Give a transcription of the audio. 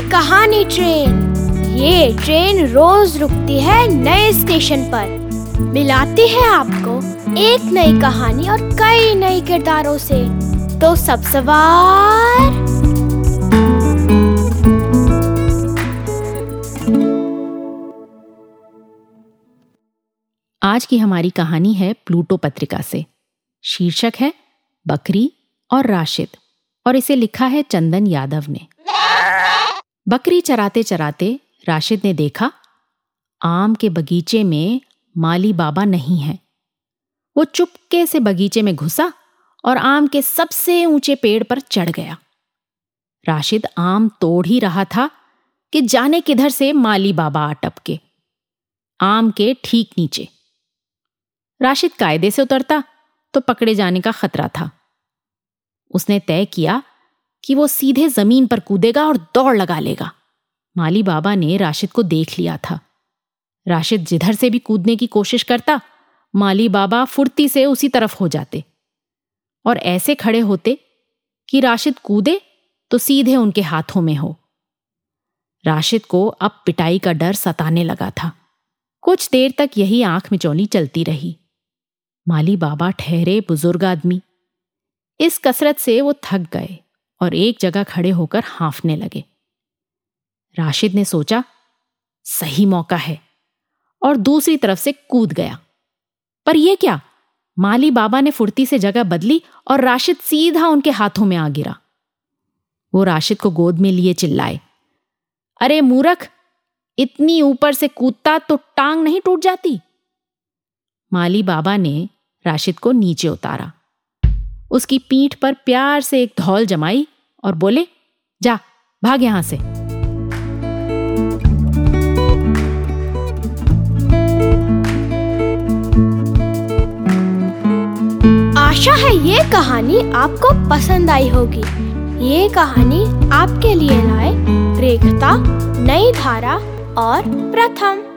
कहानी ट्रेन। ये ट्रेन रोज रुकती है नए स्टेशन पर। मिलाती है आपको एक नई कहानी और कई नए किरदारों से। तो सब सवार। आज की हमारी कहानी है प्लूटो पत्रिका से। शीर्षक है, बकरी और राशिद, और इसे लिखा है चंदन यादव ने। बकरी चराते चराते राशिद ने देखा, आम के बगीचे में माली बाबा नहीं है। वो चुपके से बगीचे में घुसा और आम के सबसे ऊँचे पेड़ पर चढ़ गया। राशिद आम तोड़ ही रहा था कि जाने किधर से माली बाबा आ टपके आम के ठीक नीचे। राशिद कायदे से उतरता तो पकड़े जाने का खतरा था। उसने तय किया कि वो सीधे ज़मीन पर कूदेगा और दौड़ लगा लेगा। माली बाबा ने राशिद को देख लिया था। राशिद जिधर से भी कूदने की कोशिश करता, माली बाबा फुर्ती से उसी तरफ़ हो जाते। और ऐसे खड़े होते कि राशिद कूदे तो सीधे उनके हाथों में हो। राशिद को अब पिटाई का डर सताने लगा था। कुछ देर तक यही आँख मिचौली चलती रही। माली बाबा ठहरे बुज़ुर्ग आदमी। इस कसरत से वो थक गए। और एक जगह खड़े होकर हाफने लगे। राशिद ने सोचा, सही मौका है, और दूसरी तरफ़ से कूद गया। पर यह क्या? माली बाबा ने फुर्ती से जगह बदली और राशिद सीधा उनके हाथों में आ गिरा। वो राशिद को गोद में लिए चिल्लाए, अरे मूरख, इतनी ऊपर से कूदता तो टांग नहीं टूट जाती? माली बाबा ने राशिद को नीचे उतारा। उसकी पीठ पर प्यार से एक धौल जमाई और बोले, जा, भाग यहाँ से। आशा है ये कहानी आपको पसंद आई होगी। ये कहानी आपके लिए लाए रेखता, नई धारा और प्रथम।